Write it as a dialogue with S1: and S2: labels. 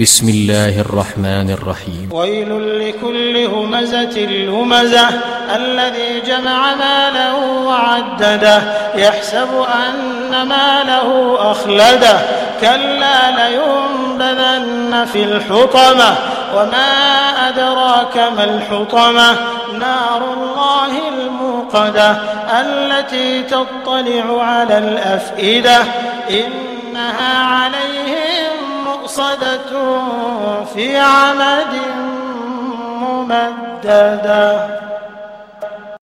S1: بسم الله الرحمن الرحيم.
S2: ويل لكل همزة لمزة الذي جمع ماله وعدده يحسب أن ماله أخلده. كلا لينبذن في الحطمة وما أدراك ما الحطمة؟ نار الله الموقدة التي تطلع على الأفئدة. إنها مؤصدة في عمد ممددة.